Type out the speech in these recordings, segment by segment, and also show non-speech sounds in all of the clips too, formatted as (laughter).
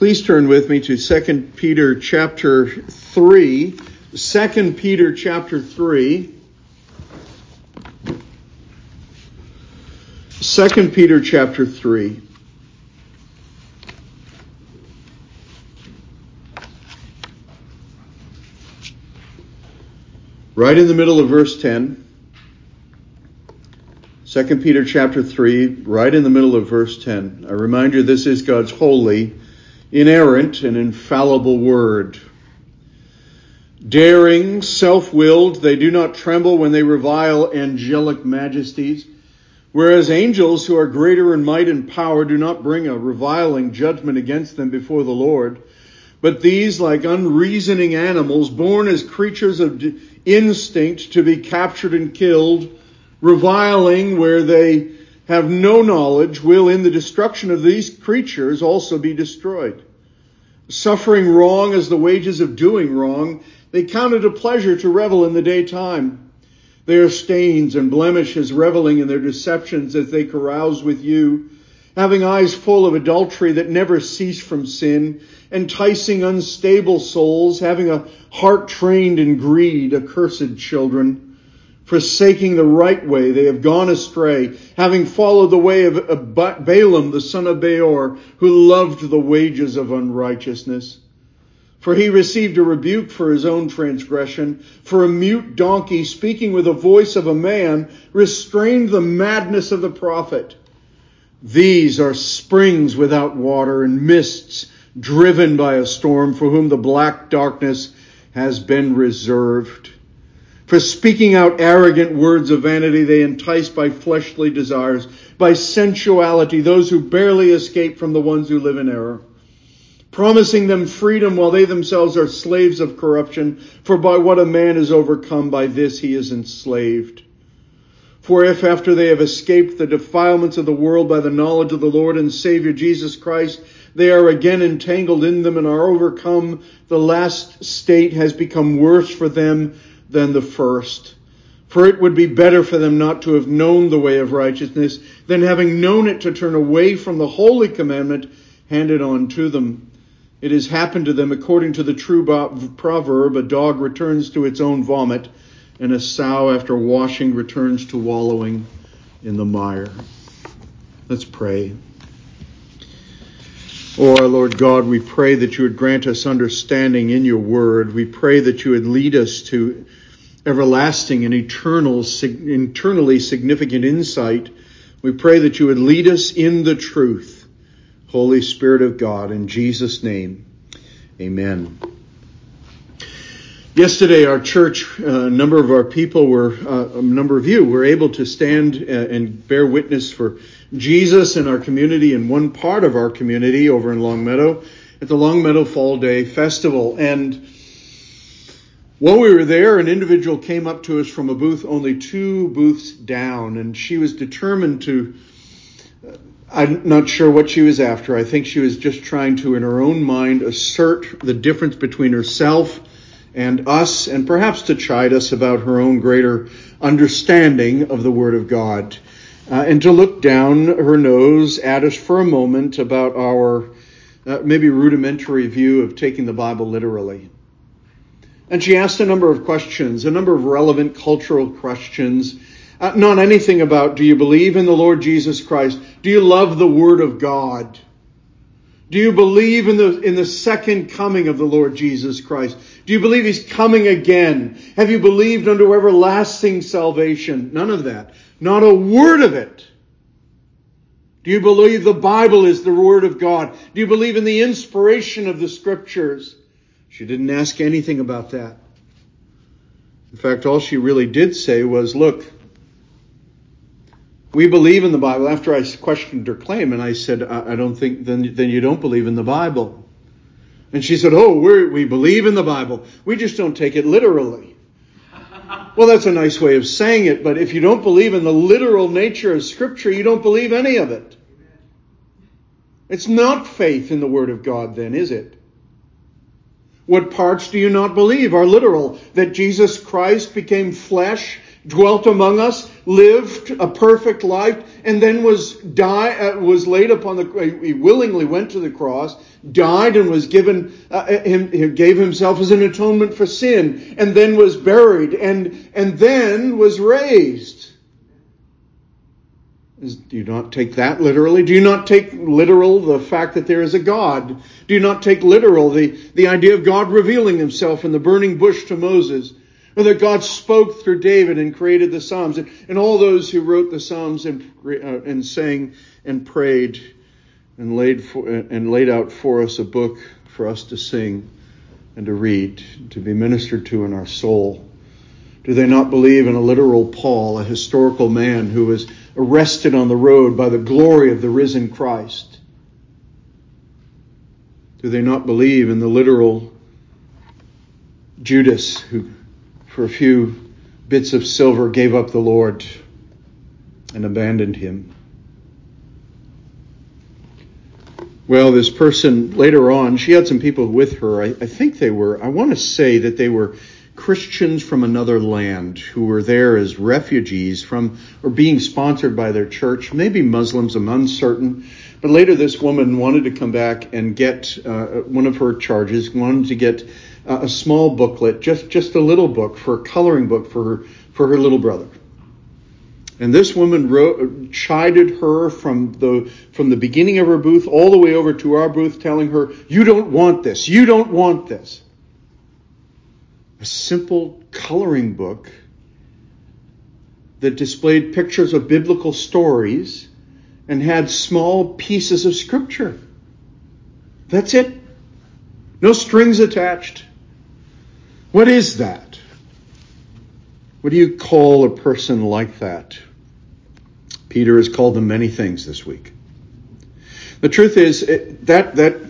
Please turn with me to 2 Peter chapter 3. 2 Peter chapter 3. 2 Peter chapter 3. Right in the middle of verse 10. 2 Peter chapter 3, right in the middle of verse 10. I remind you this is God's holy inerrant and infallible word. Daring, self-willed, they do not tremble when they revile angelic majesties, whereas angels who are greater in might and power do not bring a reviling judgment against them before the Lord. But these, like unreasoning animals, born as creatures of instinct to be captured and killed, reviling where they have no knowledge will in the destruction of these creatures also be destroyed. Suffering wrong as the wages of doing wrong, they count it a pleasure to revel in the daytime. They are stains and blemishes, reveling in their deceptions as they carouse with you, having eyes full of adultery that never cease from sin, enticing unstable souls, having a heart trained in greed, accursed children. Forsaking the right way, they have gone astray, having followed the way of Balaam, the son of Beor, who loved the wages of unrighteousness. For he received a rebuke for his own transgression, for a mute donkey speaking with the voice of a man restrained the madness of the prophet. These are springs without water and mists driven by a storm for whom the black darkness has been reserved. For speaking out arrogant words of vanity, they entice by fleshly desires, by sensuality, those who barely escape from the ones who live in error. Promising them freedom while they themselves are slaves of corruption, for by what a man is overcome, by this he is enslaved. For if after they have escaped the defilements of the world by the knowledge of the Lord and Savior Jesus Christ, they are again entangled in them and are overcome, the last state has become worse for them than the first. For it would be better for them not to have known the way of righteousness than having known it to turn away from the holy commandment handed on to them. It has happened to them according to the true proverb, a dog returns to its own vomit, and a sow after washing returns to wallowing in the mire. Let's pray. Oh, our Lord God, we pray that you would grant us understanding in your word. We pray that you would lead us to everlasting and eternal, internally significant insight. We pray that you would lead us in the truth. Holy Spirit of God, in Jesus' name, amen. Yesterday, our church, uh, a number of our people were, uh, a number of you were able to stand uh, and bear witness for Jesus in our community in one part of our community over in Longmeadow at the Longmeadow Fall Day Festival. And while we were there, an individual came up to us from a booth only two booths down, and she was determined to. Uh, I'm not sure what she was after. I think she was just trying to, in her own mind, assert the difference between herself and us, and perhaps to chide us about her own greater understanding of the Word of God, uh, and to look down her nose at us for a moment about our uh, maybe rudimentary view of taking the Bible literally. And she asked a number of questions, a number of relevant cultural questions. Uh, not anything about do you believe in the Lord Jesus Christ? Do you love the Word of God? Do you believe in the, in the second coming of the Lord Jesus Christ? Do you believe He's coming again? Have you believed unto everlasting salvation? None of that. Not a word of it. Do you believe the Bible is the Word of God? Do you believe in the inspiration of the Scriptures? She didn't ask anything about that. In fact, all she really did say was, look, we believe in the Bible. After I questioned her claim, and I said, I, don't think, then, then you don't believe in the Bible. And she said, oh, we believe in the Bible. We just don't take it literally. well, that's a nice way of saying it, but if you don't believe in the literal nature of Scripture, you don't believe any of it. It's not faith in the Word of God, then, is it? What parts do you not believe are literal? That Jesus Christ became flesh dwelt among us, lived a perfect life, and then was die uh, was laid upon the he willingly went to the cross, died and was given uh, him gave himself as an atonement for sin, and then was buried and and then was raised. Do you not take that literally? Do you not take literal the fact that there is a God? Do you not take literal the, the idea of God revealing himself in the burning bush to Moses? Or that God spoke through David and created the Psalms and, and all those who wrote the Psalms and, uh, and sang and prayed and laid, for, and laid out for us a book for us to sing and to read, to be ministered to in our soul. Do they not believe in a literal Paul, a historical man who was arrested on the road by the glory of the risen Christ? Do they not believe in the literal Judas who, for a few bits of silver, gave up the Lord and abandoned him? Well, this person later on, she had some people with her. I, I think they were, I want to say that they were Christians from another land who were there as refugees from or being sponsored by their church, maybe Muslims, I'm uncertain. But later, this woman wanted to come back and get uh, one of her charges, wanted to get uh, a small booklet, just just a little book for a coloring book for her for her little brother. And this woman wrote, chided her from the from the beginning of her booth all the way over to our booth, telling her, "You don't want this. You don't want this." A simple coloring book that displayed pictures of biblical stories and had small pieces of scripture. That's it. No strings attached. What is that? What do you call a person like that? Peter has called them many things this week. The truth is that that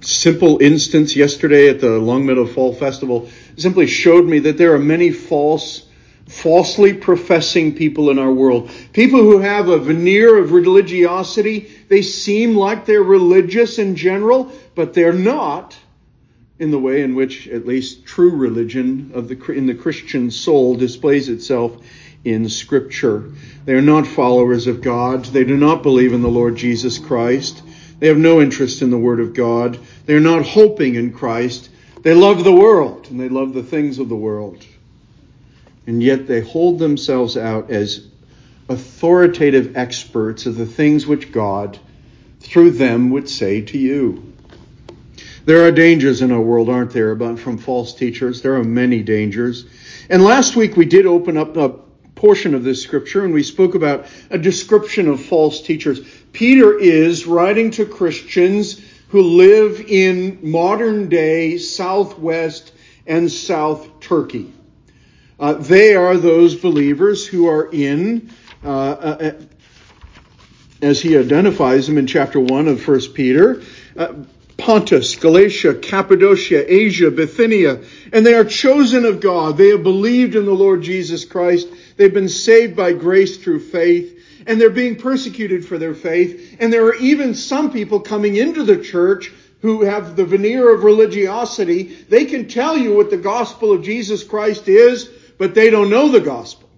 simple instance yesterday at the Longmeadow Fall Festival simply showed me that there are many false, falsely professing people in our world. People who have a veneer of religiosity. They seem like they're religious in general, but they're not in the way in which at least true religion of the, in the Christian soul displays itself in Scripture. They are not followers of God. They do not believe in the Lord Jesus Christ. They have no interest in the Word of God. They are not hoping in Christ. They love the world and they love the things of the world. And yet they hold themselves out as authoritative experts of the things which God, through them, would say to you. There are dangers in our world, aren't there, about from false teachers? There are many dangers. And last week we did open up a portion of this scripture and we spoke about a description of false teachers. Peter is writing to Christians who live in modern day southwest and south Turkey. Uh, they are those believers who are in, uh, uh, as he identifies them in chapter 1 of 1 Peter, uh, Pontus, Galatia, Cappadocia, Asia, Bithynia, and they are chosen of God. They have believed in the Lord Jesus Christ. They've been saved by grace through faith and they're being persecuted for their faith. And there are even some people coming into the church who have the veneer of religiosity. They can tell you what the gospel of Jesus Christ is, but they don't know the gospel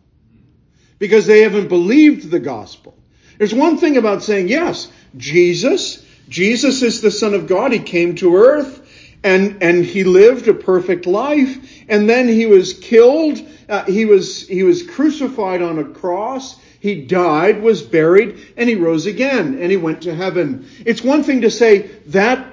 because they haven't believed the gospel. There's one thing about saying, yes, Jesus, Jesus is the Son of God. He came to earth and, and he lived a perfect life and then he was killed. Uh, he was, he was crucified on a cross. He died, was buried, and he rose again, and he went to heaven. It's one thing to say that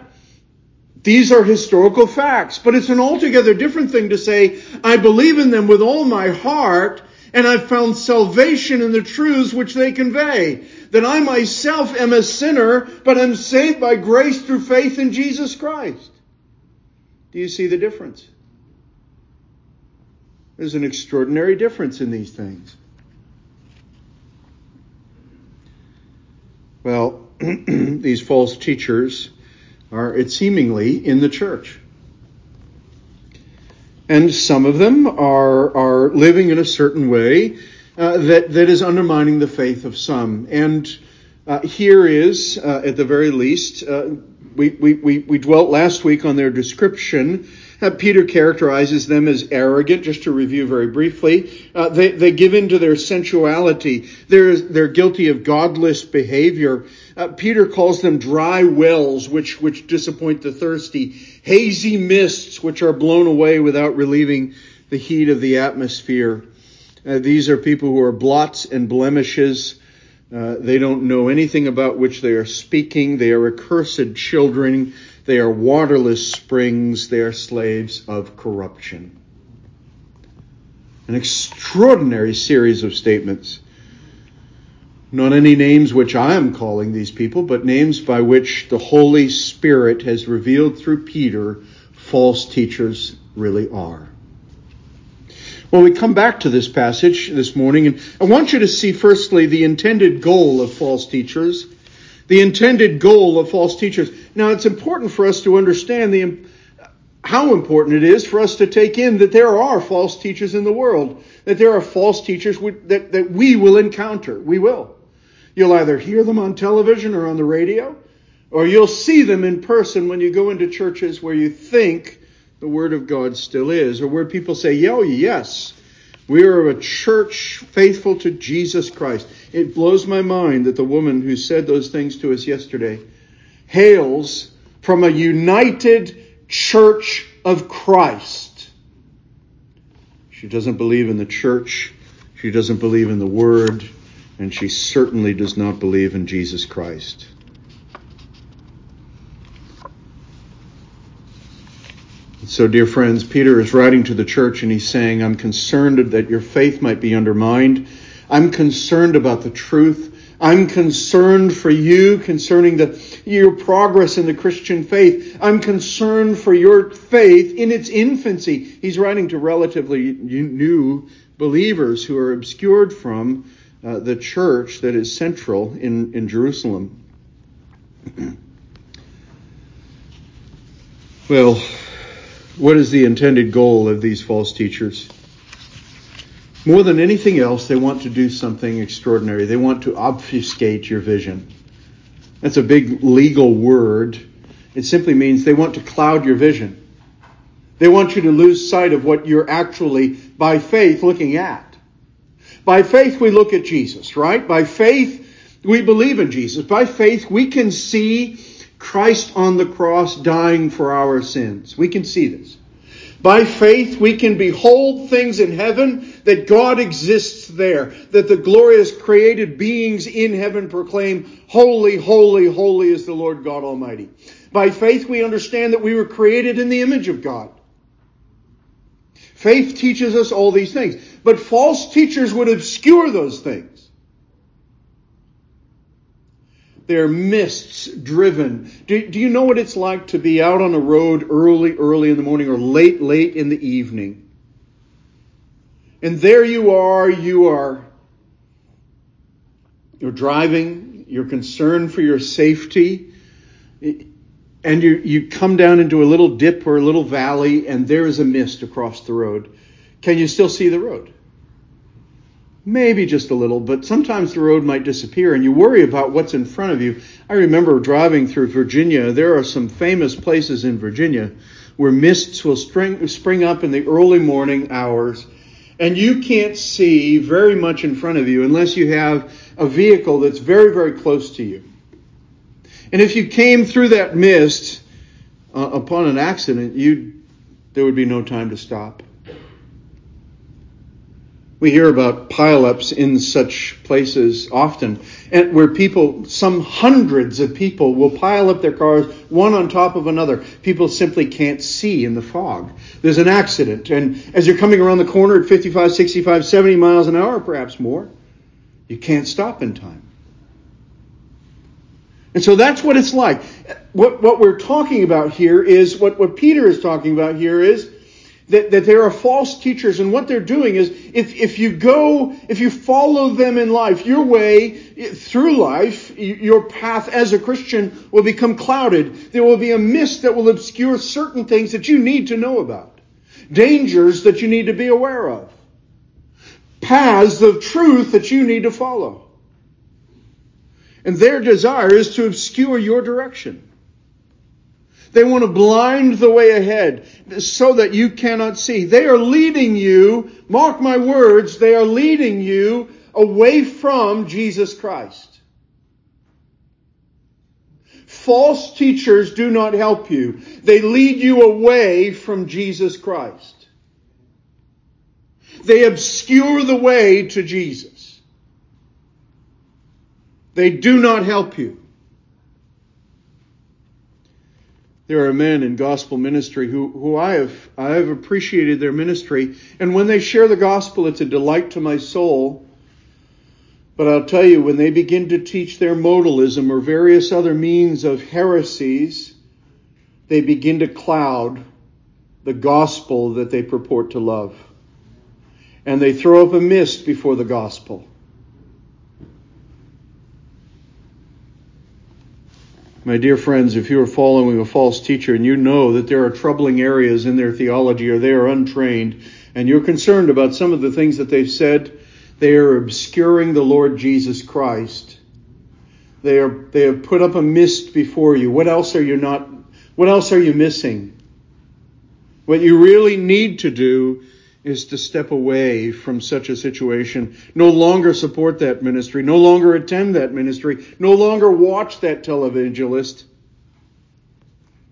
these are historical facts, but it's an altogether different thing to say, I believe in them with all my heart, and I've found salvation in the truths which they convey. That I myself am a sinner, but I'm saved by grace through faith in Jesus Christ. Do you see the difference? There's an extraordinary difference in these things. Well, (clears throat) these false teachers are, it seemingly, in the church. And some of them are, are living in a certain way uh, that, that is undermining the faith of some. And uh, here is, uh, at the very least, uh, we, we, we, we dwelt last week on their description Uh, Peter characterizes them as arrogant, just to review very briefly. Uh, they, they give in to their sensuality. They're, they're guilty of godless behavior. Uh, Peter calls them dry wells, which, which disappoint the thirsty, hazy mists, which are blown away without relieving the heat of the atmosphere. Uh, these are people who are blots and blemishes. Uh, they don't know anything about which they are speaking. They are accursed children. They are waterless springs. They are slaves of corruption. An extraordinary series of statements. Not any names which I am calling these people, but names by which the Holy Spirit has revealed through Peter false teachers really are. Well, we come back to this passage this morning, and I want you to see firstly the intended goal of false teachers. The intended goal of false teachers. Now, it's important for us to understand the, how important it is for us to take in that there are false teachers in the world, that there are false teachers that, that we will encounter. We will. You'll either hear them on television or on the radio, or you'll see them in person when you go into churches where you think the Word of God still is, or where people say, Yo, yes, we are a church faithful to Jesus Christ. It blows my mind that the woman who said those things to us yesterday hails from a united church of Christ. She doesn't believe in the church. She doesn't believe in the Word. And she certainly does not believe in Jesus Christ. So, dear friends, Peter is writing to the church and he's saying, I'm concerned that your faith might be undermined. I'm concerned about the truth. I'm concerned for you concerning the, your progress in the Christian faith. I'm concerned for your faith in its infancy. He's writing to relatively new believers who are obscured from uh, the church that is central in, in Jerusalem. (clears throat) well, what is the intended goal of these false teachers? More than anything else, they want to do something extraordinary. They want to obfuscate your vision. That's a big legal word. It simply means they want to cloud your vision. They want you to lose sight of what you're actually, by faith, looking at. By faith, we look at Jesus, right? By faith, we believe in Jesus. By faith, we can see Christ on the cross dying for our sins. We can see this. By faith, we can behold things in heaven that God exists there, that the glorious created beings in heaven proclaim, Holy, holy, holy is the Lord God Almighty. By faith, we understand that we were created in the image of God. Faith teaches us all these things, but false teachers would obscure those things. They're mists driven. Do, do you know what it's like to be out on a road early, early in the morning or late, late in the evening? And there you are, you are, you're driving, you're concerned for your safety, and you, you come down into a little dip or a little valley, and there is a mist across the road. Can you still see the road? maybe just a little, but sometimes the road might disappear and you worry about what's in front of you. I remember driving through Virginia. There are some famous places in Virginia where mists will spring, spring up in the early morning hours and you can't see very much in front of you unless you have a vehicle that's very, very close to you. And if you came through that mist uh, upon an accident, you there would be no time to stop. We hear about pileups in such places often, and where people, some hundreds of people, will pile up their cars one on top of another. People simply can't see in the fog. There's an accident, and as you're coming around the corner at 55, 65, 70 miles an hour, perhaps more, you can't stop in time. And so that's what it's like. What, what we're talking about here is, what, what Peter is talking about here is, that, that there are false teachers and what they're doing is if, if you go, if you follow them in life, your way through life, your path as a Christian will become clouded. There will be a mist that will obscure certain things that you need to know about. Dangers that you need to be aware of. Paths of truth that you need to follow. And their desire is to obscure your direction. They want to blind the way ahead so that you cannot see. They are leading you, mark my words, they are leading you away from Jesus Christ. False teachers do not help you. They lead you away from Jesus Christ. They obscure the way to Jesus. They do not help you. There are men in gospel ministry who, who I have I have appreciated their ministry, and when they share the gospel, it's a delight to my soul. But I'll tell you, when they begin to teach their modalism or various other means of heresies, they begin to cloud the gospel that they purport to love. And they throw up a mist before the gospel. My dear friends, if you are following a false teacher and you know that there are troubling areas in their theology or they are untrained and you're concerned about some of the things that they've said, they are obscuring the Lord Jesus Christ. They are they have put up a mist before you. What else are you not what else are you missing? What you really need to do is to step away from such a situation, no longer support that ministry, no longer attend that ministry, no longer watch that televangelist.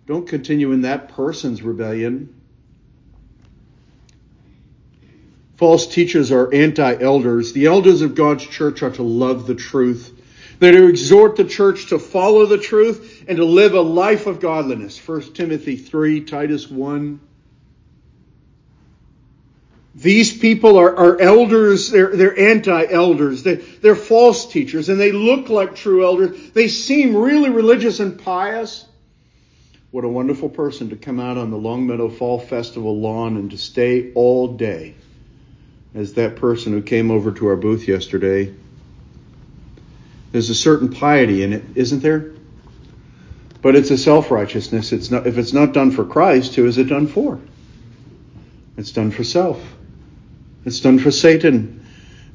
Don't continue in that person's rebellion. False teachers are anti elders. The elders of God's church are to love the truth. They're to exhort the church to follow the truth and to live a life of godliness. 1 Timothy 3, Titus 1. These people are, are elders, they're, they're anti-elders, they, they're false teachers, and they look like true elders. They seem really religious and pious. What a wonderful person to come out on the Longmeadow Fall Festival lawn and to stay all day. As that person who came over to our booth yesterday. There's a certain piety in it, isn't there? But it's a self-righteousness. It's not, if it's not done for Christ, who is it done for? It's done for self. It's done for Satan.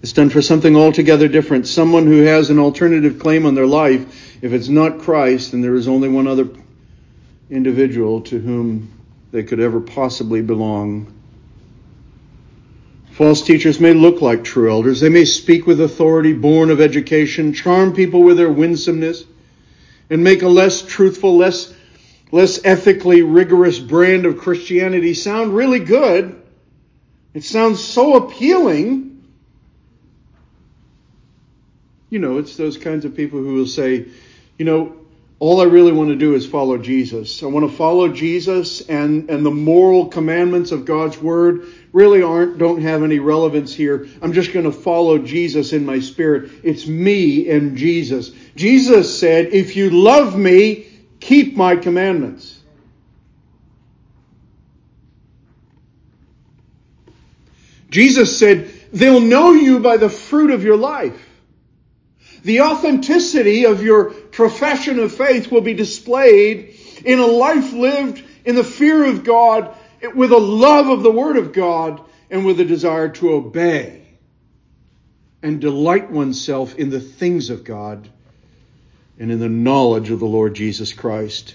It's done for something altogether different. Someone who has an alternative claim on their life. If it's not Christ, then there is only one other individual to whom they could ever possibly belong. False teachers may look like true elders. They may speak with authority born of education, charm people with their winsomeness, and make a less truthful, less, less ethically rigorous brand of Christianity sound really good it sounds so appealing. You know, it's those kinds of people who will say, you know, all I really want to do is follow Jesus. I want to follow Jesus and, and the moral commandments of God's word really aren't, don't have any relevance here. I'm just going to follow Jesus in my spirit. It's me and Jesus. Jesus said, if you love me, keep my commandments. Jesus said, they'll know you by the fruit of your life. The authenticity of your profession of faith will be displayed in a life lived in the fear of God, with a love of the Word of God, and with a desire to obey and delight oneself in the things of God and in the knowledge of the Lord Jesus Christ.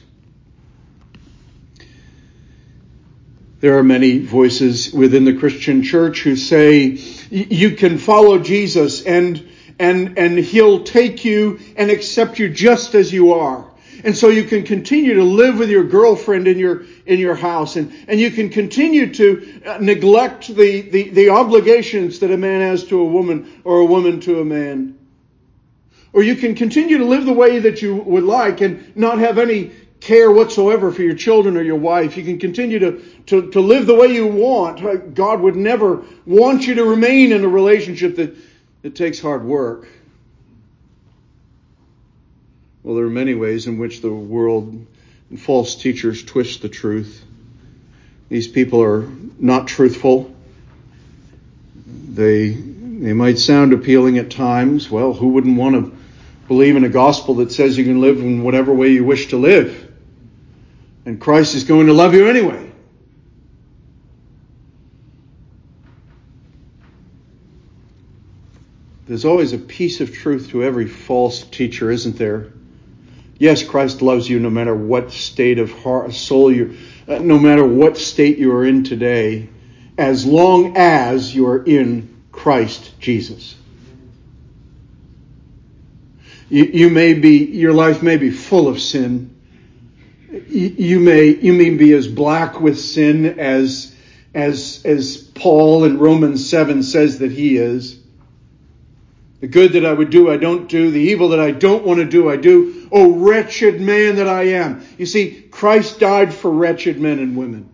There are many voices within the Christian church who say you can follow Jesus and, and, and he'll take you and accept you just as you are. And so you can continue to live with your girlfriend in your, in your house and, and you can continue to uh, neglect the, the, the obligations that a man has to a woman or a woman to a man. Or you can continue to live the way that you would like and not have any care whatsoever for your children or your wife. You can continue to, to, to live the way you want. God would never want you to remain in a relationship that, that takes hard work. Well, there are many ways in which the world and false teachers twist the truth. These people are not truthful. They, they might sound appealing at times. Well, who wouldn't want to believe in a gospel that says you can live in whatever way you wish to live? And Christ is going to love you anyway. There's always a piece of truth to every false teacher, isn't there? Yes, Christ loves you no matter what state of heart, soul you, uh, no matter what state you are in today, as long as you are in Christ Jesus. You, you may be, your life may be full of sin. You, may, you may be as black with sin as, as, as Paul in Romans 7 says that he is. The good that I would do, I don't do. The evil that I don't want to do, I do. Oh, wretched man that I am. You see, Christ died for wretched men and women.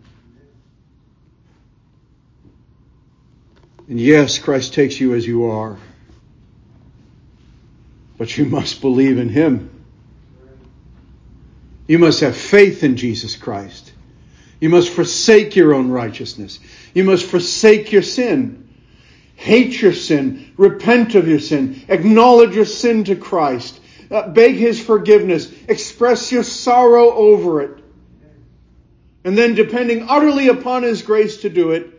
And yes, Christ takes you as you are. But you must believe in Him. You must have faith in Jesus Christ. You must forsake your own righteousness. You must forsake your sin. Hate your sin. Repent of your sin. Acknowledge your sin to Christ. Uh, beg His forgiveness. Express your sorrow over it. And then, depending utterly upon His grace to do it,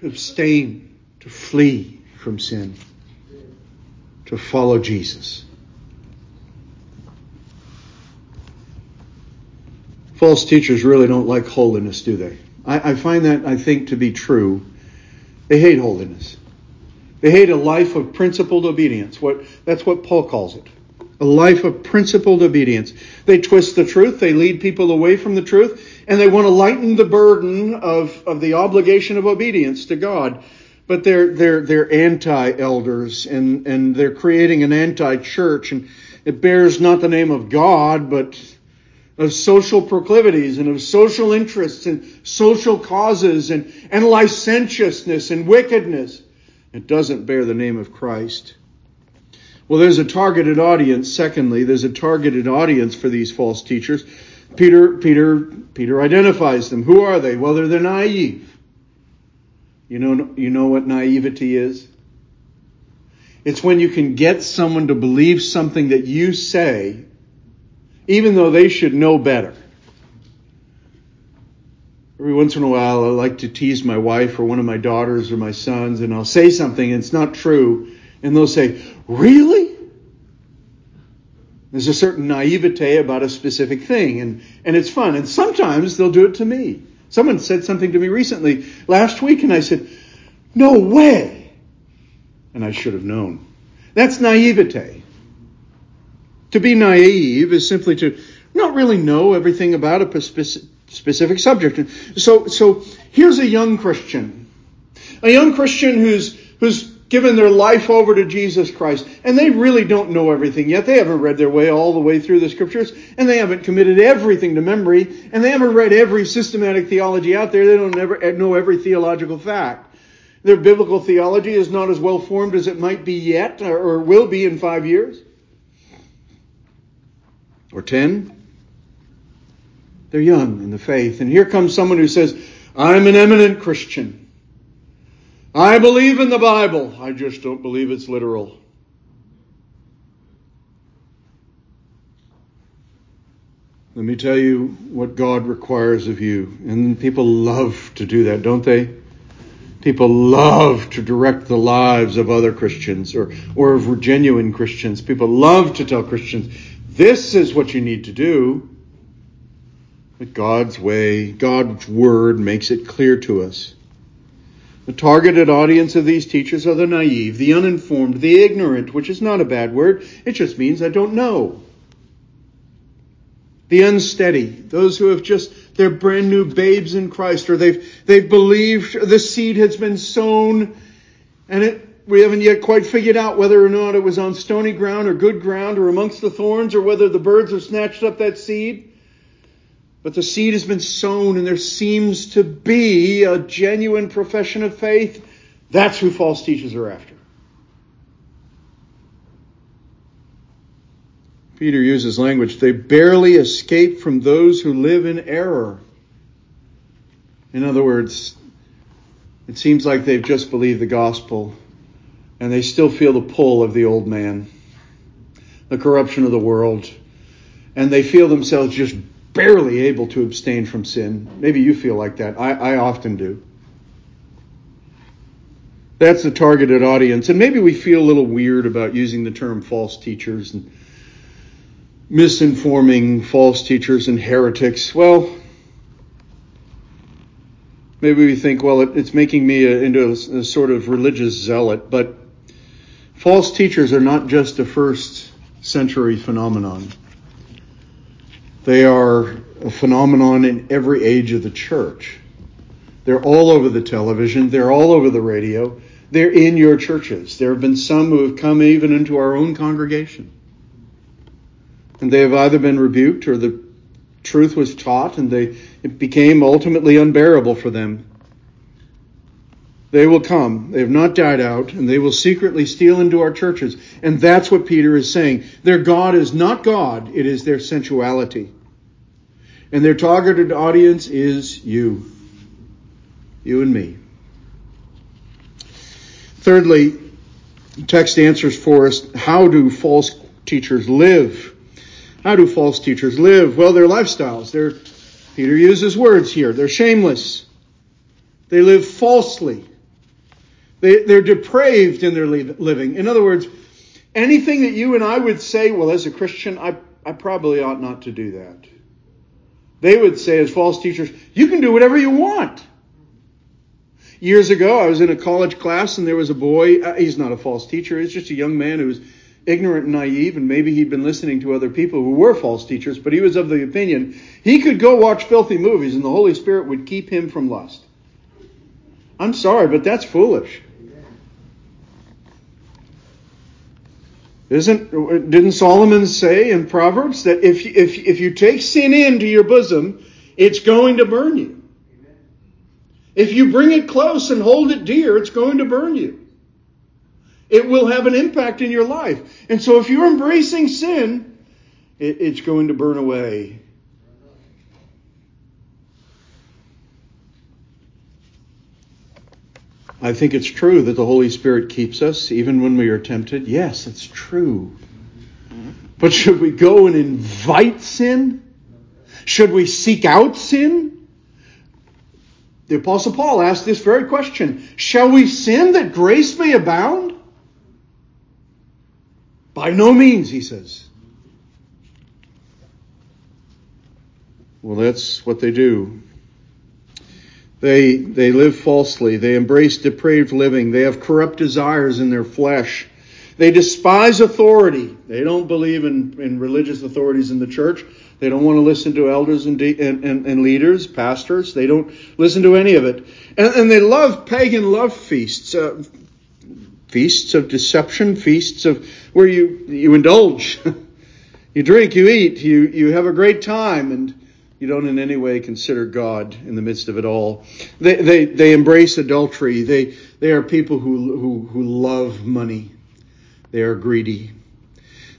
to abstain, to flee from sin, to follow Jesus. False teachers really don't like holiness, do they? I, I find that, I think, to be true they hate holiness. They hate a life of principled obedience. What, that's what Paul calls it. A life of principled obedience. They twist the truth. They lead people away from the truth. And they want to lighten the burden of, of the obligation of obedience to God. But they're, they're, they're anti-elders and, and they're creating an anti-church and it bears not the name of God, but of social proclivities and of social interests and social causes and, and licentiousness and wickedness. It doesn't bear the name of Christ. Well, there's a targeted audience. Secondly, there's a targeted audience for these false teachers. Peter, Peter, Peter identifies them. Who are they? Well, they're the naive. You know, you know what naivety is? It's when you can get someone to believe something that you say even though they should know better. Every once in a while, I like to tease my wife or one of my daughters or my sons, and I'll say something and it's not true, and they'll say, Really? There's a certain naivete about a specific thing, and, and it's fun. And sometimes they'll do it to me. Someone said something to me recently last week, and I said, No way! And I should have known. That's naivete. To be naive is simply to not really know everything about a specific subject. So, so here's a young Christian, a young Christian who's who's given their life over to Jesus Christ, and they really don't know everything yet. They haven't read their way all the way through the scriptures, and they haven't committed everything to memory, and they haven't read every systematic theology out there. They don't ever know every theological fact. Their biblical theology is not as well formed as it might be yet, or will be in five years or 10. They're young in the faith. And here comes someone who says, I'm an eminent Christian. I believe in the Bible. I just don't believe it's literal. Let me tell you what God requires of you. And people love to do that, don't they? People love to direct the lives of other Christians or, or of genuine Christians. People love to tell Christians, this is what you need to do. But God's way, God's word makes it clear to us. The targeted audience of these teachers are the naive, the uninformed, the ignorant, which is not a bad word. It just means I don't know. The unsteady, those who have just, they're brand new babes in Christ, or they've, they've believed the seed has been sown and it we haven't yet quite figured out whether or not it was on stony ground or good ground or amongst the thorns or whether the birds have snatched up that seed. But the seed has been sown and there seems to be a genuine profession of faith. That's who false teachers are after. Peter uses language, they barely escape from those who live in error. In other words, it seems like they've just believed the gospel and they still feel the pull of the old man, the corruption of the world, and they feel themselves just barely able to abstain from sin. Maybe you feel like that. I, I often do. That's the targeted audience. And maybe we feel a little weird about using the term false teachers. And misinforming false teachers and heretics. Well, maybe we think, well, it, it's making me a, into a, a sort of religious zealot, but false teachers are not just a first century phenomenon. They are a phenomenon in every age of the church. They're all over the television, they're all over the radio, they're in your churches. There have been some who have come even into our own congregation. And they have either been rebuked or the truth was taught and they, it became ultimately unbearable for them. They will come. They have not died out, and they will secretly steal into our churches. And that's what Peter is saying. Their God is not God, it is their sensuality. And their targeted audience is you. You and me. Thirdly, text answers for us how do false teachers live? How do false teachers live? Well, their lifestyles. They're, Peter uses words here. They're shameless. They live falsely. They, they're depraved in their living. In other words, anything that you and I would say, well, as a Christian, I, I probably ought not to do that. They would say, as false teachers, you can do whatever you want. Years ago, I was in a college class and there was a boy. Uh, he's not a false teacher. He's just a young man who was ignorant and naive, and maybe he'd been listening to other people who were false teachers, but he was of the opinion he could go watch filthy movies and the Holy Spirit would keep him from lust. I'm sorry, but that's foolish. Isn't didn't Solomon say in Proverbs that if if if you take sin into your bosom, it's going to burn you. If you bring it close and hold it dear, it's going to burn you. It will have an impact in your life. And so if you're embracing sin, it, it's going to burn away. I think it's true that the Holy Spirit keeps us even when we are tempted. Yes, it's true. But should we go and invite sin? Should we seek out sin? The Apostle Paul asked this very question Shall we sin that grace may abound? By no means, he says. Well, that's what they do. They, they live falsely. They embrace depraved living. They have corrupt desires in their flesh. They despise authority. They don't believe in, in religious authorities in the church. They don't want to listen to elders and, de- and, and, and, leaders, pastors. They don't listen to any of it. And, and they love pagan love feasts, uh, feasts of deception, feasts of where you, you indulge. (laughs) you drink, you eat, you, you have a great time, and you don't in any way consider God in the midst of it all. They, they, they embrace adultery. They, they are people who, who, who love money. They are greedy.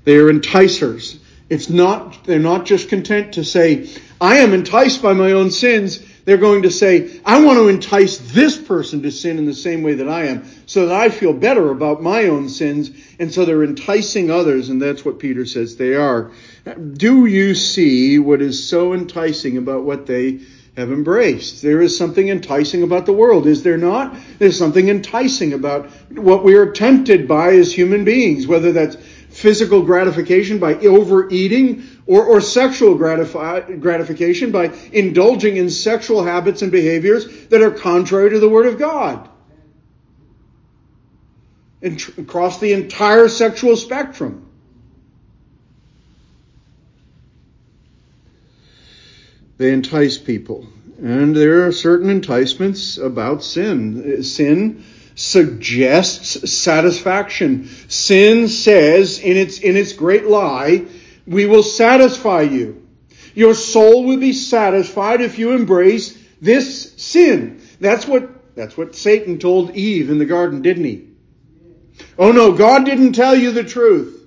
They are enticers. It's not, they're not just content to say, I am enticed by my own sins. They're going to say, I want to entice this person to sin in the same way that I am, so that I feel better about my own sins. And so they're enticing others, and that's what Peter says they are. Do you see what is so enticing about what they have embraced? There is something enticing about the world, is there not? There's something enticing about what we are tempted by as human beings, whether that's physical gratification by overeating or, or sexual gratif- gratification by indulging in sexual habits and behaviors that are contrary to the Word of God. And tr- across the entire sexual spectrum. They entice people. And there are certain enticements about sin. Sin suggests satisfaction. Sin says in its, in its great lie, we will satisfy you. Your soul will be satisfied if you embrace this sin. That's what, that's what Satan told Eve in the garden, didn't he? Oh no, God didn't tell you the truth.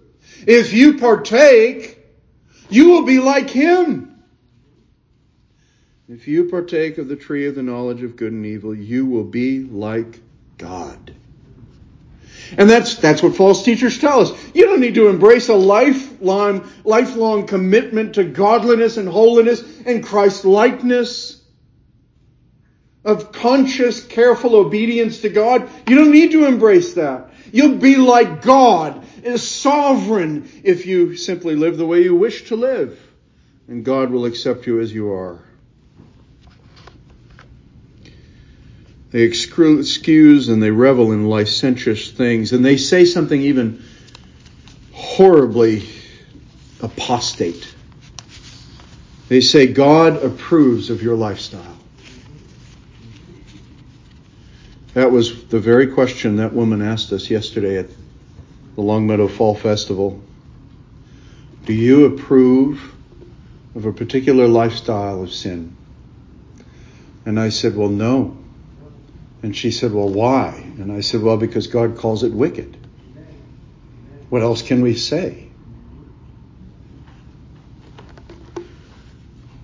If you partake, you will be like him. If you partake of the tree of the knowledge of good and evil, you will be like God. And that's, that's what false teachers tell us. You don't need to embrace a lifelong, lifelong commitment to godliness and holiness and Christ likeness of conscious, careful obedience to God. You don't need to embrace that. You'll be like God is sovereign if you simply live the way you wish to live. And God will accept you as you are. They excuse and they revel in licentious things, and they say something even horribly apostate. They say God approves of your lifestyle. That was the very question that woman asked us yesterday at the Longmeadow Fall Festival. Do you approve of a particular lifestyle of sin? And I said, Well, no. And she said, Well, why? And I said, Well, because God calls it wicked. What else can we say?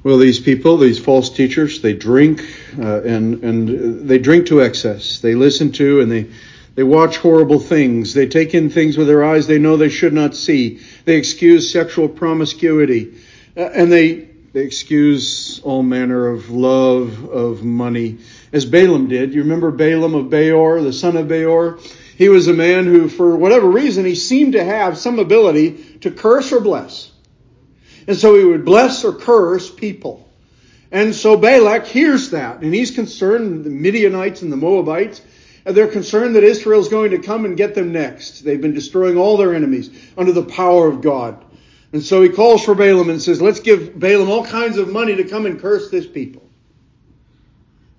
Well, these people, these false teachers, they drink uh, and and they drink to excess. They listen to and they they watch horrible things. They take in things with their eyes they know they should not see. They excuse sexual promiscuity, uh, and they they excuse all manner of love of money as Balaam did. You remember Balaam of Beor, the son of Beor? He was a man who, for whatever reason, he seemed to have some ability to curse or bless. And so he would bless or curse people. And so Balak hears that, and he's concerned, the Midianites and the Moabites, and they're concerned that Israel's going to come and get them next. They've been destroying all their enemies under the power of God. And so he calls for Balaam and says, let's give Balaam all kinds of money to come and curse this people.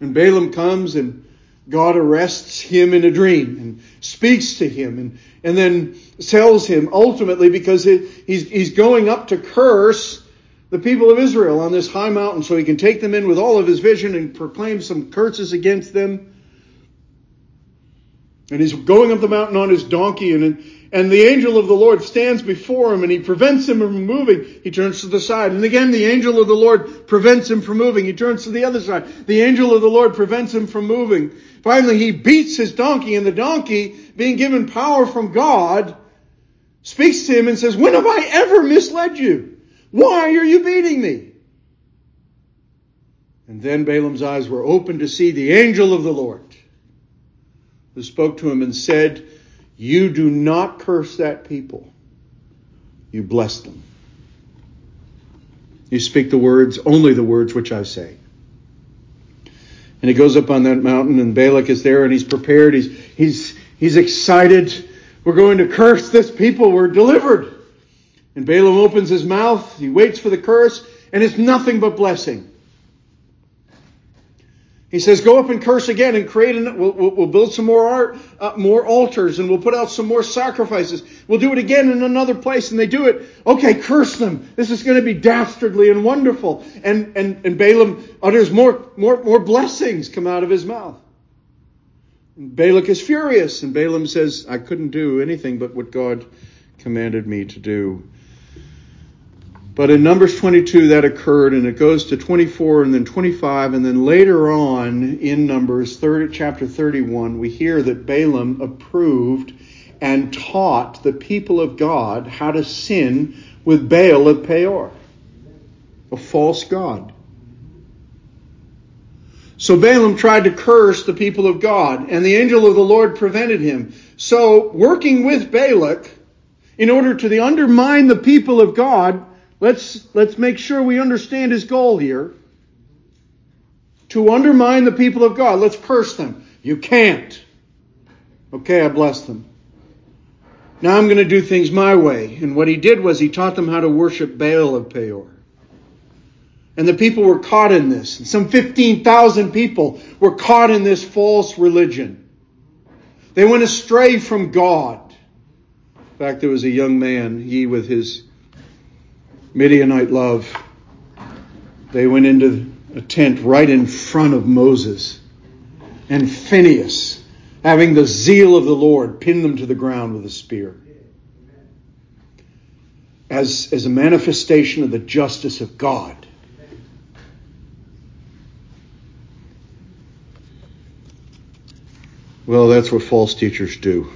And Balaam comes and God arrests him in a dream and speaks to him and, and then tells him ultimately because he's, he's going up to curse the people of Israel on this high mountain so he can take them in with all of his vision and proclaim some curses against them. And he's going up the mountain on his donkey and and the angel of the Lord stands before him and he prevents him from moving. He turns to the side. And again, the angel of the Lord prevents him from moving. He turns to the other side. The angel of the Lord prevents him from moving. Finally, he beats his donkey and the donkey, being given power from God, speaks to him and says, when have I ever misled you? Why are you beating me? And then Balaam's eyes were opened to see the angel of the Lord who spoke to him and said, you do not curse that people. You bless them. You speak the words, only the words which I say. And he goes up on that mountain and Balak is there and he's prepared. He's, he's, he's excited. We're going to curse this people. We're delivered. And Balaam opens his mouth. He waits for the curse and it's nothing but blessing. He says, go up and curse again and create an, we'll, we'll build some more art, uh, more altars and we'll put out some more sacrifices. We'll do it again in another place and they do it. Okay, curse them. This is going to be dastardly and wonderful. And, and, and Balaam utters more, more, more blessings come out of his mouth. And Balak is furious and Balaam says, I couldn't do anything but what God commanded me to do. But in Numbers 22, that occurred, and it goes to 24 and then 25, and then later on in Numbers 30, chapter 31, we hear that Balaam approved and taught the people of God how to sin with Baal of Peor, a false god. So Balaam tried to curse the people of God, and the angel of the Lord prevented him. So, working with Balak, in order to undermine the people of God, Let's, let's make sure we understand his goal here. To undermine the people of God. Let's curse them. You can't. Okay, I bless them. Now I'm going to do things my way. And what he did was he taught them how to worship Baal of Peor. And the people were caught in this. Some 15,000 people were caught in this false religion. They went astray from God. In fact, there was a young man, he with his Midianite love. They went into a tent right in front of Moses. And Phineas, having the zeal of the Lord, pinned them to the ground with a spear. As, as a manifestation of the justice of God. Well, that's what false teachers do.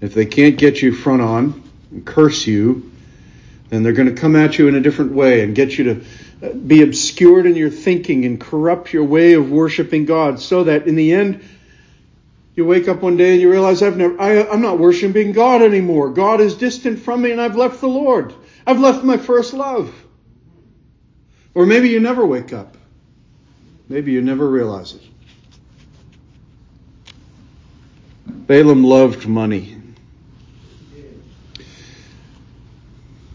If they can't get you front on and curse you, then they're going to come at you in a different way and get you to uh, be obscured in your thinking and corrupt your way of worshiping God so that in the end, You wake up one day and you realize I've never, I, I'm not worshiping God anymore. God is distant from me and I've left the Lord. I've left my first love. Or maybe you never wake up. Maybe you never realize it. Balaam loved money.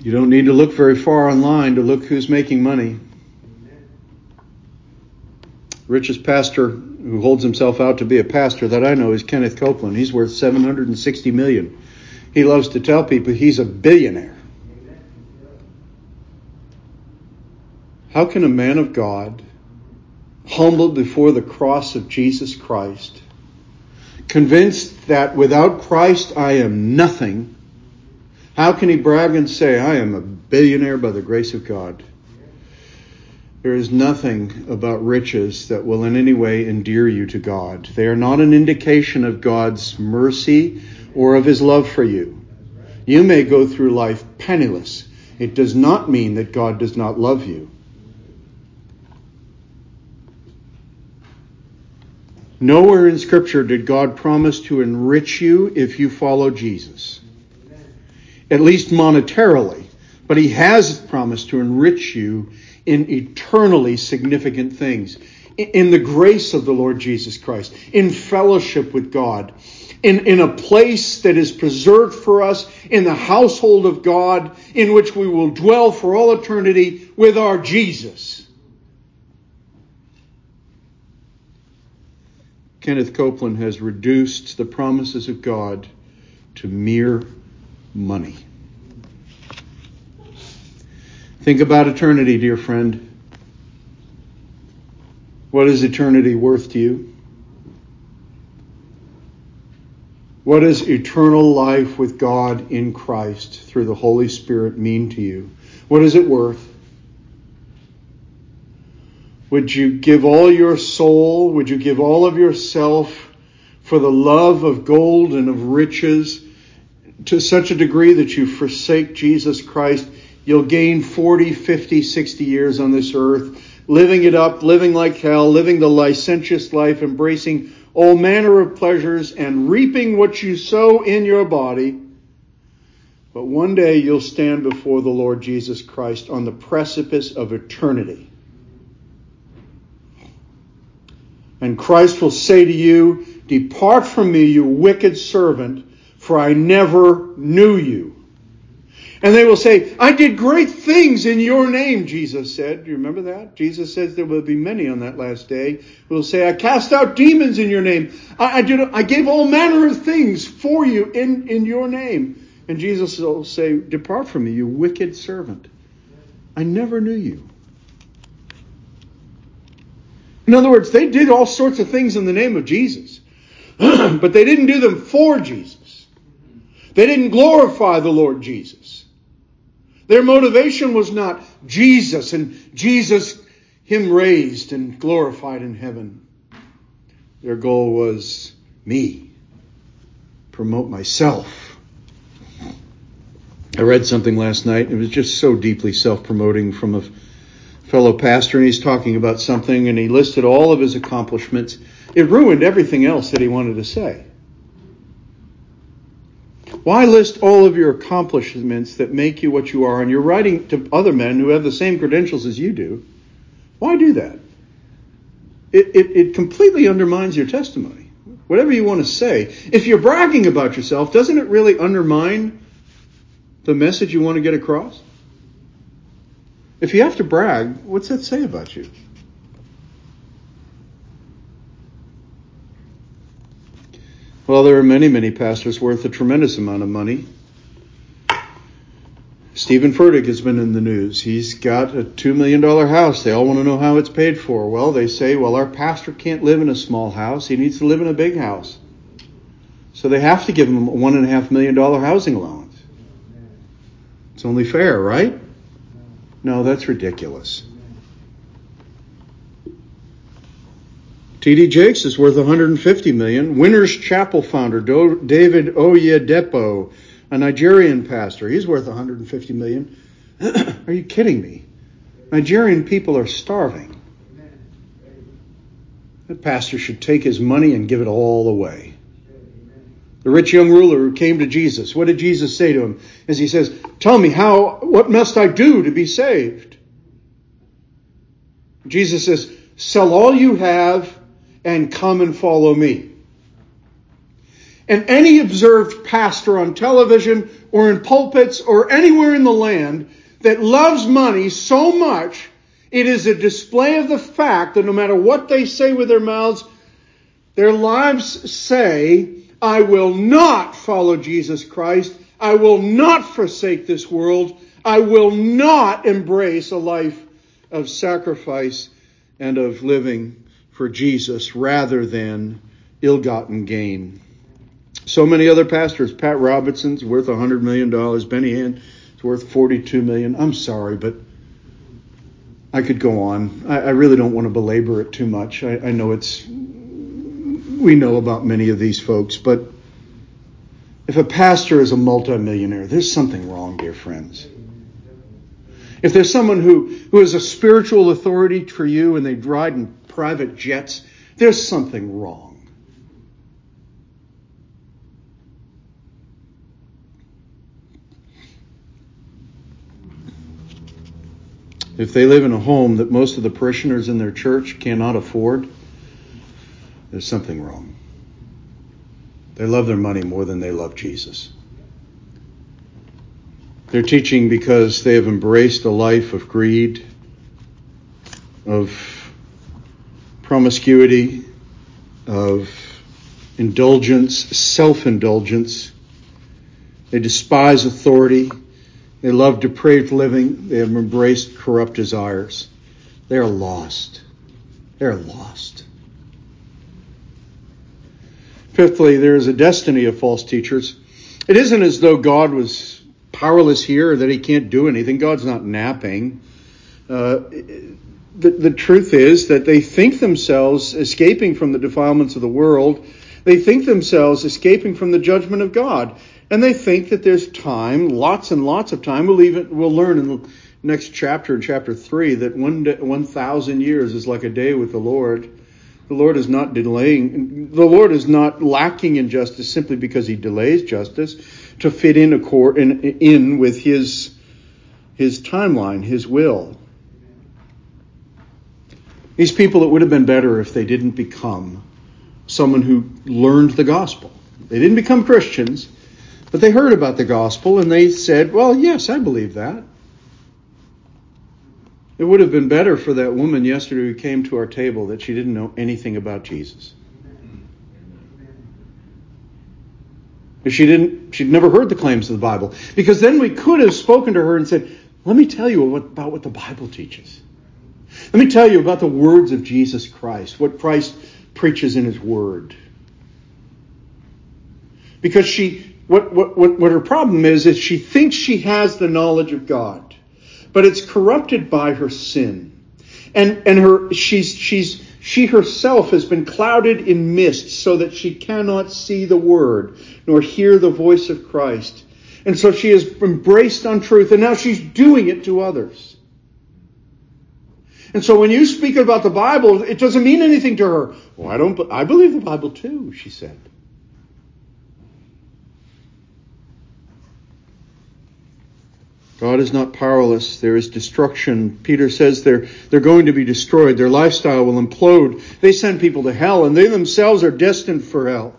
You don't need to look very far online to look who's making money. Richest pastor who holds himself out to be a pastor that I know is Kenneth Copeland. He's worth 760 million. He loves to tell people he's a billionaire. How can a man of God, humbled before the cross of Jesus Christ, convinced that without Christ I am nothing, how can he brag and say, I am a billionaire by the grace of God? There is nothing about riches that will in any way endear you to God. They are not an indication of God's mercy or of his love for you. You may go through life penniless. It does not mean that God does not love you. Nowhere in Scripture did God promise to enrich you if you follow Jesus, at least monetarily. But He has promised to enrich you in eternally significant things, in the grace of the Lord Jesus Christ, in fellowship with God, in, in a place that is preserved for us, in the household of God, in which we will dwell for all eternity with our Jesus. Kenneth Copeland has reduced the promises of God to mere money. Think about eternity, dear friend. What is eternity worth to you? What does eternal life with God in Christ through the Holy Spirit mean to you? What is it worth? Would you give all your soul? Would you give all of yourself for the love of gold and of riches to such a degree that you forsake Jesus Christ You'll gain 40, 50, 60 years on this earth, living it up, living like hell, living the licentious life, embracing all manner of pleasures, and reaping what you sow in your body. But one day you'll stand before the Lord Jesus Christ on the precipice of eternity. And Christ will say to you, Depart from me, you wicked servant, for I never knew you. And they will say, I did great things in your name, Jesus said. Do you remember that? Jesus says there will be many on that last day who will say, I cast out demons in your name. I, I, did, I gave all manner of things for you in, in your name. And Jesus will say, Depart from me, you wicked servant. I never knew you. In other words, they did all sorts of things in the name of Jesus, (clears throat) but they didn't do them for Jesus. They didn't glorify the Lord Jesus. Their motivation was not Jesus and Jesus, Him raised and glorified in heaven. Their goal was me, promote myself. I read something last night. It was just so deeply self promoting from a fellow pastor, and he's talking about something, and he listed all of his accomplishments. It ruined everything else that he wanted to say. Why list all of your accomplishments that make you what you are and you're writing to other men who have the same credentials as you do? Why do that? It, it, it completely undermines your testimony. Whatever you want to say. If you're bragging about yourself, doesn't it really undermine the message you want to get across? If you have to brag, what's that say about you? Well, there are many, many pastors worth a tremendous amount of money. Steven Furtick has been in the news. He's got a $2 million house. They all want to know how it's paid for. Well, they say, well, our pastor can't live in a small house. He needs to live in a big house. So they have to give him a $1.5 million housing allowance. It's only fair, right? No, that's ridiculous. T.D. Jakes is worth 150 million. Winners Chapel founder David Oyedepo, a Nigerian pastor, he's worth 150 million. (clears throat) are you kidding me? Nigerian people are starving. That pastor should take his money and give it all away. The rich young ruler who came to Jesus. What did Jesus say to him? As he says, Tell me how, what must I do to be saved? Jesus says, Sell all you have and come and follow me. And any observed pastor on television or in pulpits or anywhere in the land that loves money so much, it is a display of the fact that no matter what they say with their mouths, their lives say, I will not follow Jesus Christ. I will not forsake this world. I will not embrace a life of sacrifice and of living for Jesus rather than ill gotten gain. So many other pastors. Pat Robertson's worth $100 million. Benny Hinn is worth 42 million. I'm sorry, but I could go on. I, I really don't want to belabor it too much. I, I know it's, we know about many of these folks, but if a pastor is a multimillionaire, there's something wrong, dear friends. If there's someone who, who is a spiritual authority for you and they ride in private jets, there's something wrong. If they live in a home that most of the parishioners in their church cannot afford, there's something wrong. They love their money more than they love Jesus. They're teaching because they have embraced a life of greed, of promiscuity, of indulgence, self indulgence. They despise authority. They love depraved living. They have embraced corrupt desires. They are lost. They are lost. Fifthly, there is a destiny of false teachers. It isn't as though God was powerless here or that he can't do anything. God's not napping. Uh, the, the truth is that they think themselves escaping from the defilements of the world. They think themselves escaping from the judgment of God. And they think that there's time, lots and lots of time. We'll even we'll learn in the next chapter, in chapter three, that one one thousand years is like a day with the Lord. The Lord is not delaying. The Lord is not lacking in justice simply because He delays justice to fit in accord in, in with His His timeline, His will. These people, it would have been better if they didn't become someone who learned the gospel. They didn't become Christians. But they heard about the gospel and they said, Well, yes, I believe that. It would have been better for that woman yesterday who came to our table that she didn't know anything about Jesus. If she didn't, she'd never heard the claims of the Bible. Because then we could have spoken to her and said, Let me tell you about what the Bible teaches. Let me tell you about the words of Jesus Christ, what Christ preaches in his word. Because she what, what, what, her problem is, is she thinks she has the knowledge of God, but it's corrupted by her sin. And, and her, she's, she's, she herself has been clouded in mist so that she cannot see the word nor hear the voice of Christ. And so she has embraced untruth and now she's doing it to others. And so when you speak about the Bible, it doesn't mean anything to her. Well, I don't, I believe the Bible too, she said. God is not powerless. There is destruction. Peter says they're, they're going to be destroyed. Their lifestyle will implode. They send people to hell, and they themselves are destined for hell.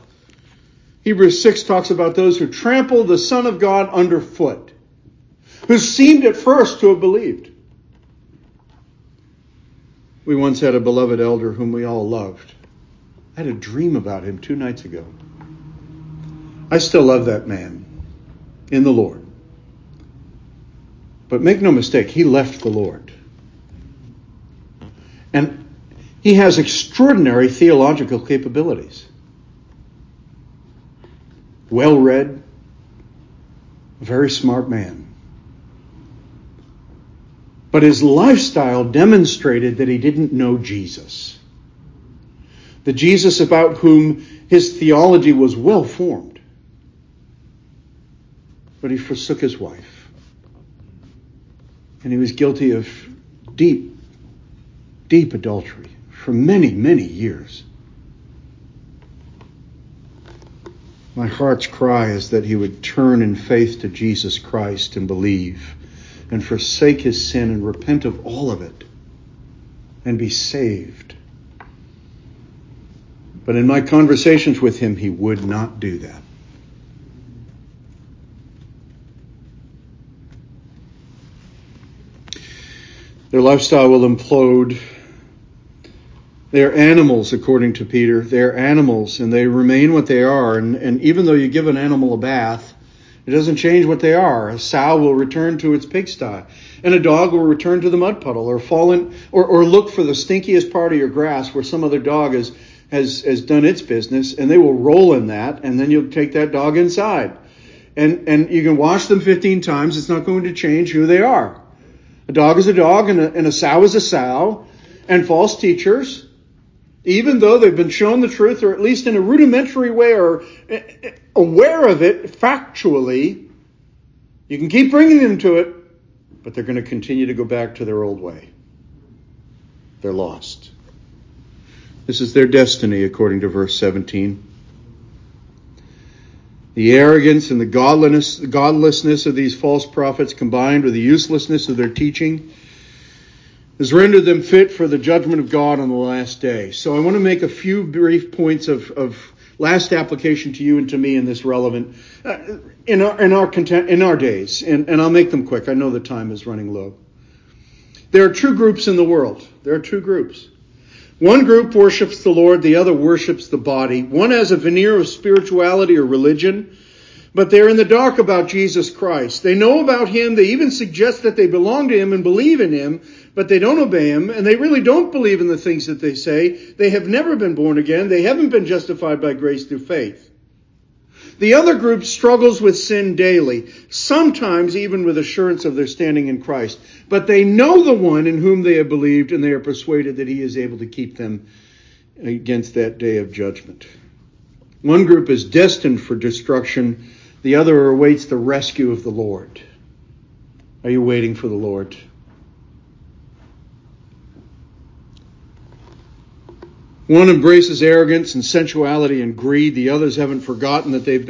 Hebrews 6 talks about those who trample the Son of God underfoot, who seemed at first to have believed. We once had a beloved elder whom we all loved. I had a dream about him two nights ago. I still love that man in the Lord. But make no mistake, he left the Lord. And he has extraordinary theological capabilities. Well read, very smart man. But his lifestyle demonstrated that he didn't know Jesus. The Jesus about whom his theology was well formed. But he forsook his wife and he was guilty of deep, deep adultery for many, many years. My heart's cry is that he would turn in faith to Jesus Christ and believe and forsake his sin and repent of all of it and be saved. But in my conversations with him, he would not do that. Their lifestyle will implode. They are animals, according to Peter. They are animals, and they remain what they are. And, and even though you give an animal a bath, it doesn't change what they are. A sow will return to its pigsty, and a dog will return to the mud puddle, or fall in, or, or look for the stinkiest part of your grass where some other dog has, has has done its business, and they will roll in that, and then you'll take that dog inside, and and you can wash them 15 times. It's not going to change who they are. A dog is a dog and a, and a sow is a sow. And false teachers, even though they've been shown the truth, or at least in a rudimentary way, or aware of it factually, you can keep bringing them to it, but they're going to continue to go back to their old way. They're lost. This is their destiny, according to verse 17. The arrogance and the godliness, godlessness of these false prophets combined with the uselessness of their teaching has rendered them fit for the judgment of God on the last day. So I want to make a few brief points of, of last application to you and to me in this relevant uh, in our in our content, in our days, and, and I'll make them quick. I know the time is running low. There are two groups in the world. There are two groups. One group worships the Lord, the other worships the body. One has a veneer of spirituality or religion, but they're in the dark about Jesus Christ. They know about Him. They even suggest that they belong to Him and believe in Him, but they don't obey Him, and they really don't believe in the things that they say. They have never been born again. They haven't been justified by grace through faith. The other group struggles with sin daily, sometimes even with assurance of their standing in Christ. But they know the one in whom they have believed, and they are persuaded that he is able to keep them against that day of judgment. One group is destined for destruction, the other awaits the rescue of the Lord. Are you waiting for the Lord? One embraces arrogance and sensuality and greed. The others haven't forgotten that they've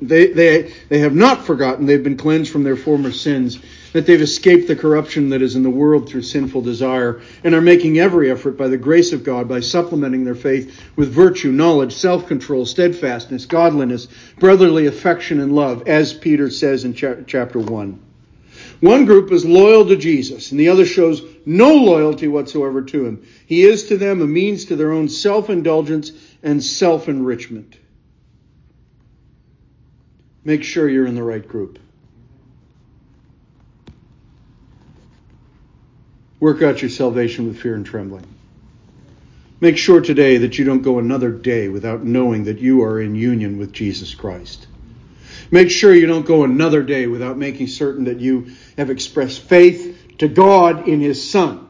they, they, they have not forgotten they've been cleansed from their former sins, that they've escaped the corruption that is in the world through sinful desire, and are making every effort by the grace of God by supplementing their faith with virtue, knowledge, self-control, steadfastness, godliness, brotherly affection, and love, as Peter says in chapter 1. One group is loyal to Jesus, and the other shows no loyalty whatsoever to him. He is to them a means to their own self indulgence and self enrichment. Make sure you're in the right group. Work out your salvation with fear and trembling. Make sure today that you don't go another day without knowing that you are in union with Jesus Christ. Make sure you don't go another day without making certain that you have expressed faith to God in His Son.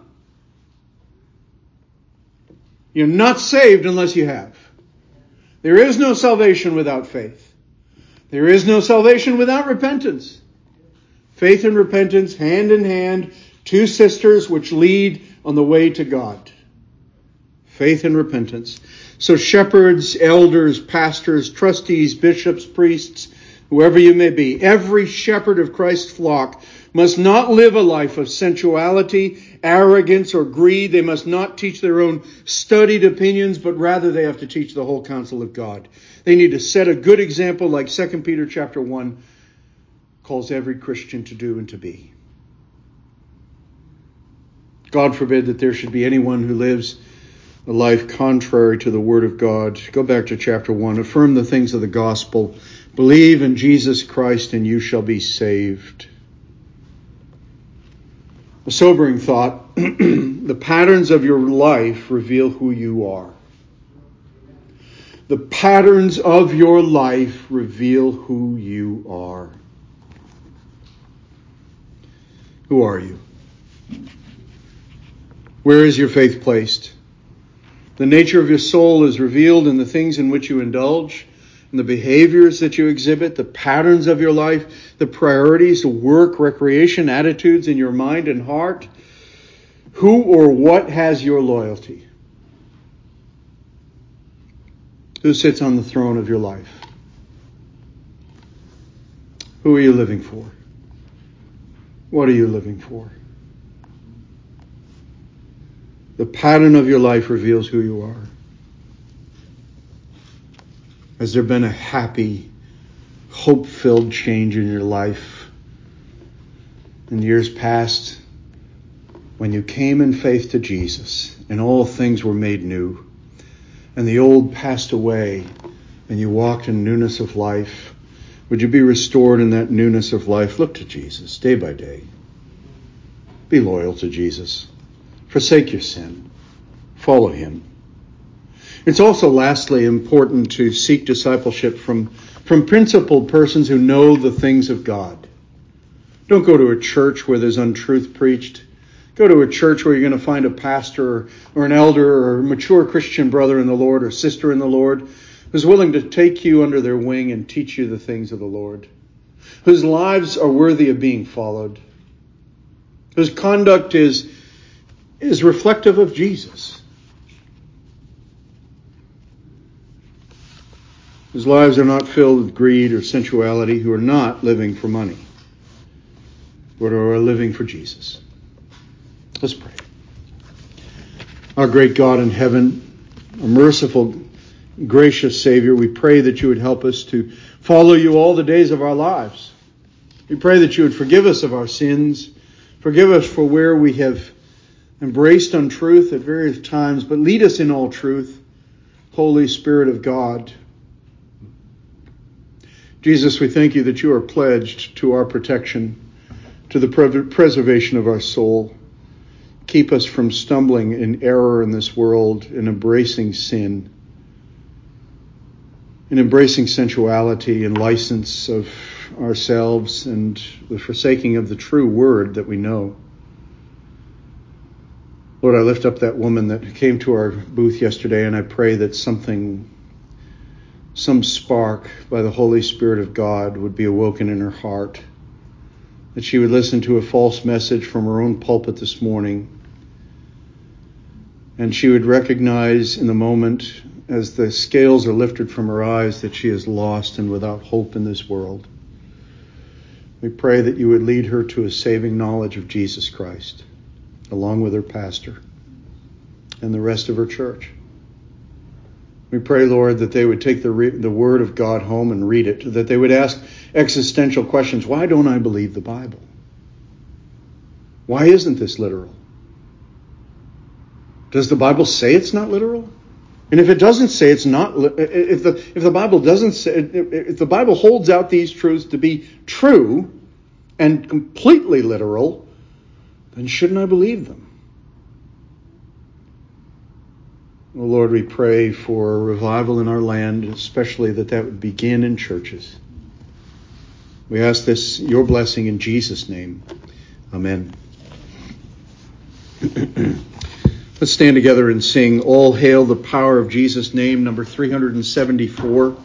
You're not saved unless you have. There is no salvation without faith. There is no salvation without repentance. Faith and repentance, hand in hand, two sisters which lead on the way to God. Faith and repentance. So shepherds, elders, pastors, trustees, bishops, priests, whoever you may be, every shepherd of Christ's flock must not live a life of sensuality, arrogance, or greed. They must not teach their own studied opinions, but rather they have to teach the whole counsel of God. They need to set a good example like 2 Peter chapter 1 calls every Christian to do and to be. God forbid that there should be anyone who lives a life contrary to the Word of God. Go back to chapter 1. Affirm the things of the gospel Believe in Jesus Christ and you shall be saved. A sobering thought (clears throat) the patterns of your life reveal who you are. The patterns of your life reveal who you are. Who are you? Where is your faith placed? The nature of your soul is revealed in the things in which you indulge in the behaviors that you exhibit, the patterns of your life, the priorities, the work, recreation, attitudes in your mind and heart. Who or what has your loyalty? Who sits on the throne of your life? Who are you living for? What are you living for? The pattern of your life reveals who you are. Has there been a happy, hope filled change in your life in years past when you came in faith to Jesus and all things were made new and the old passed away and you walked in newness of life? Would you be restored in that newness of life? Look to Jesus day by day. Be loyal to Jesus. Forsake your sin. Follow him. It's also lastly important to seek discipleship from, from principled persons who know the things of God. Don't go to a church where there's untruth preached. Go to a church where you're going to find a pastor or, or an elder or a mature Christian brother in the Lord or sister in the Lord who's willing to take you under their wing and teach you the things of the Lord, whose lives are worthy of being followed, whose conduct is, is reflective of Jesus, whose lives are not filled with greed or sensuality, who are not living for money, but are living for Jesus. Let's pray. Our great God in heaven, a merciful gracious Savior, we pray that you would help us to follow you all the days of our lives. We pray that you would forgive us of our sins, forgive us for where we have embraced untruth at various times, but lead us in all truth, Holy Spirit of God. Jesus, we thank you that you are pledged to our protection, to the preservation of our soul. Keep us from stumbling in error in this world and embracing sin in embracing sensuality and license of ourselves and the forsaking of the true word that we know. Lord, I lift up that woman that came to our booth yesterday, and I pray that something, some spark by the Holy Spirit of God would be awoken in her heart, that she would listen to a false message from her own pulpit this morning, and she would recognize in the moment as the scales are lifted from her eyes that she is lost and without hope in this world. We pray that you would lead her to a saving knowledge of Jesus Christ, along with her pastor and the rest of her church. We pray, Lord, that they would take the, re- the Word of God home and read it, that they would ask existential questions. Why don't I believe the Bible? Why isn't this literal? Does the Bible say it's not literal? And if it doesn't say it's not, if the, if the Bible doesn't say, if the Bible holds out these truths to be true and completely literal, then shouldn't I believe them? Oh Lord, we pray for revival in our land, especially that that would begin in churches. We ask this, your blessing in Jesus' name. Amen. (clears throat) Let's stand together and sing All Hail the Power of Jesus' Name, number 374.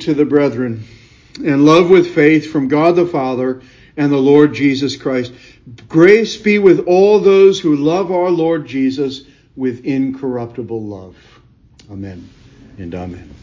To the brethren, and love with faith from God the Father and the Lord Jesus Christ. Grace be with all those who love our Lord Jesus with incorruptible love. Amen and amen.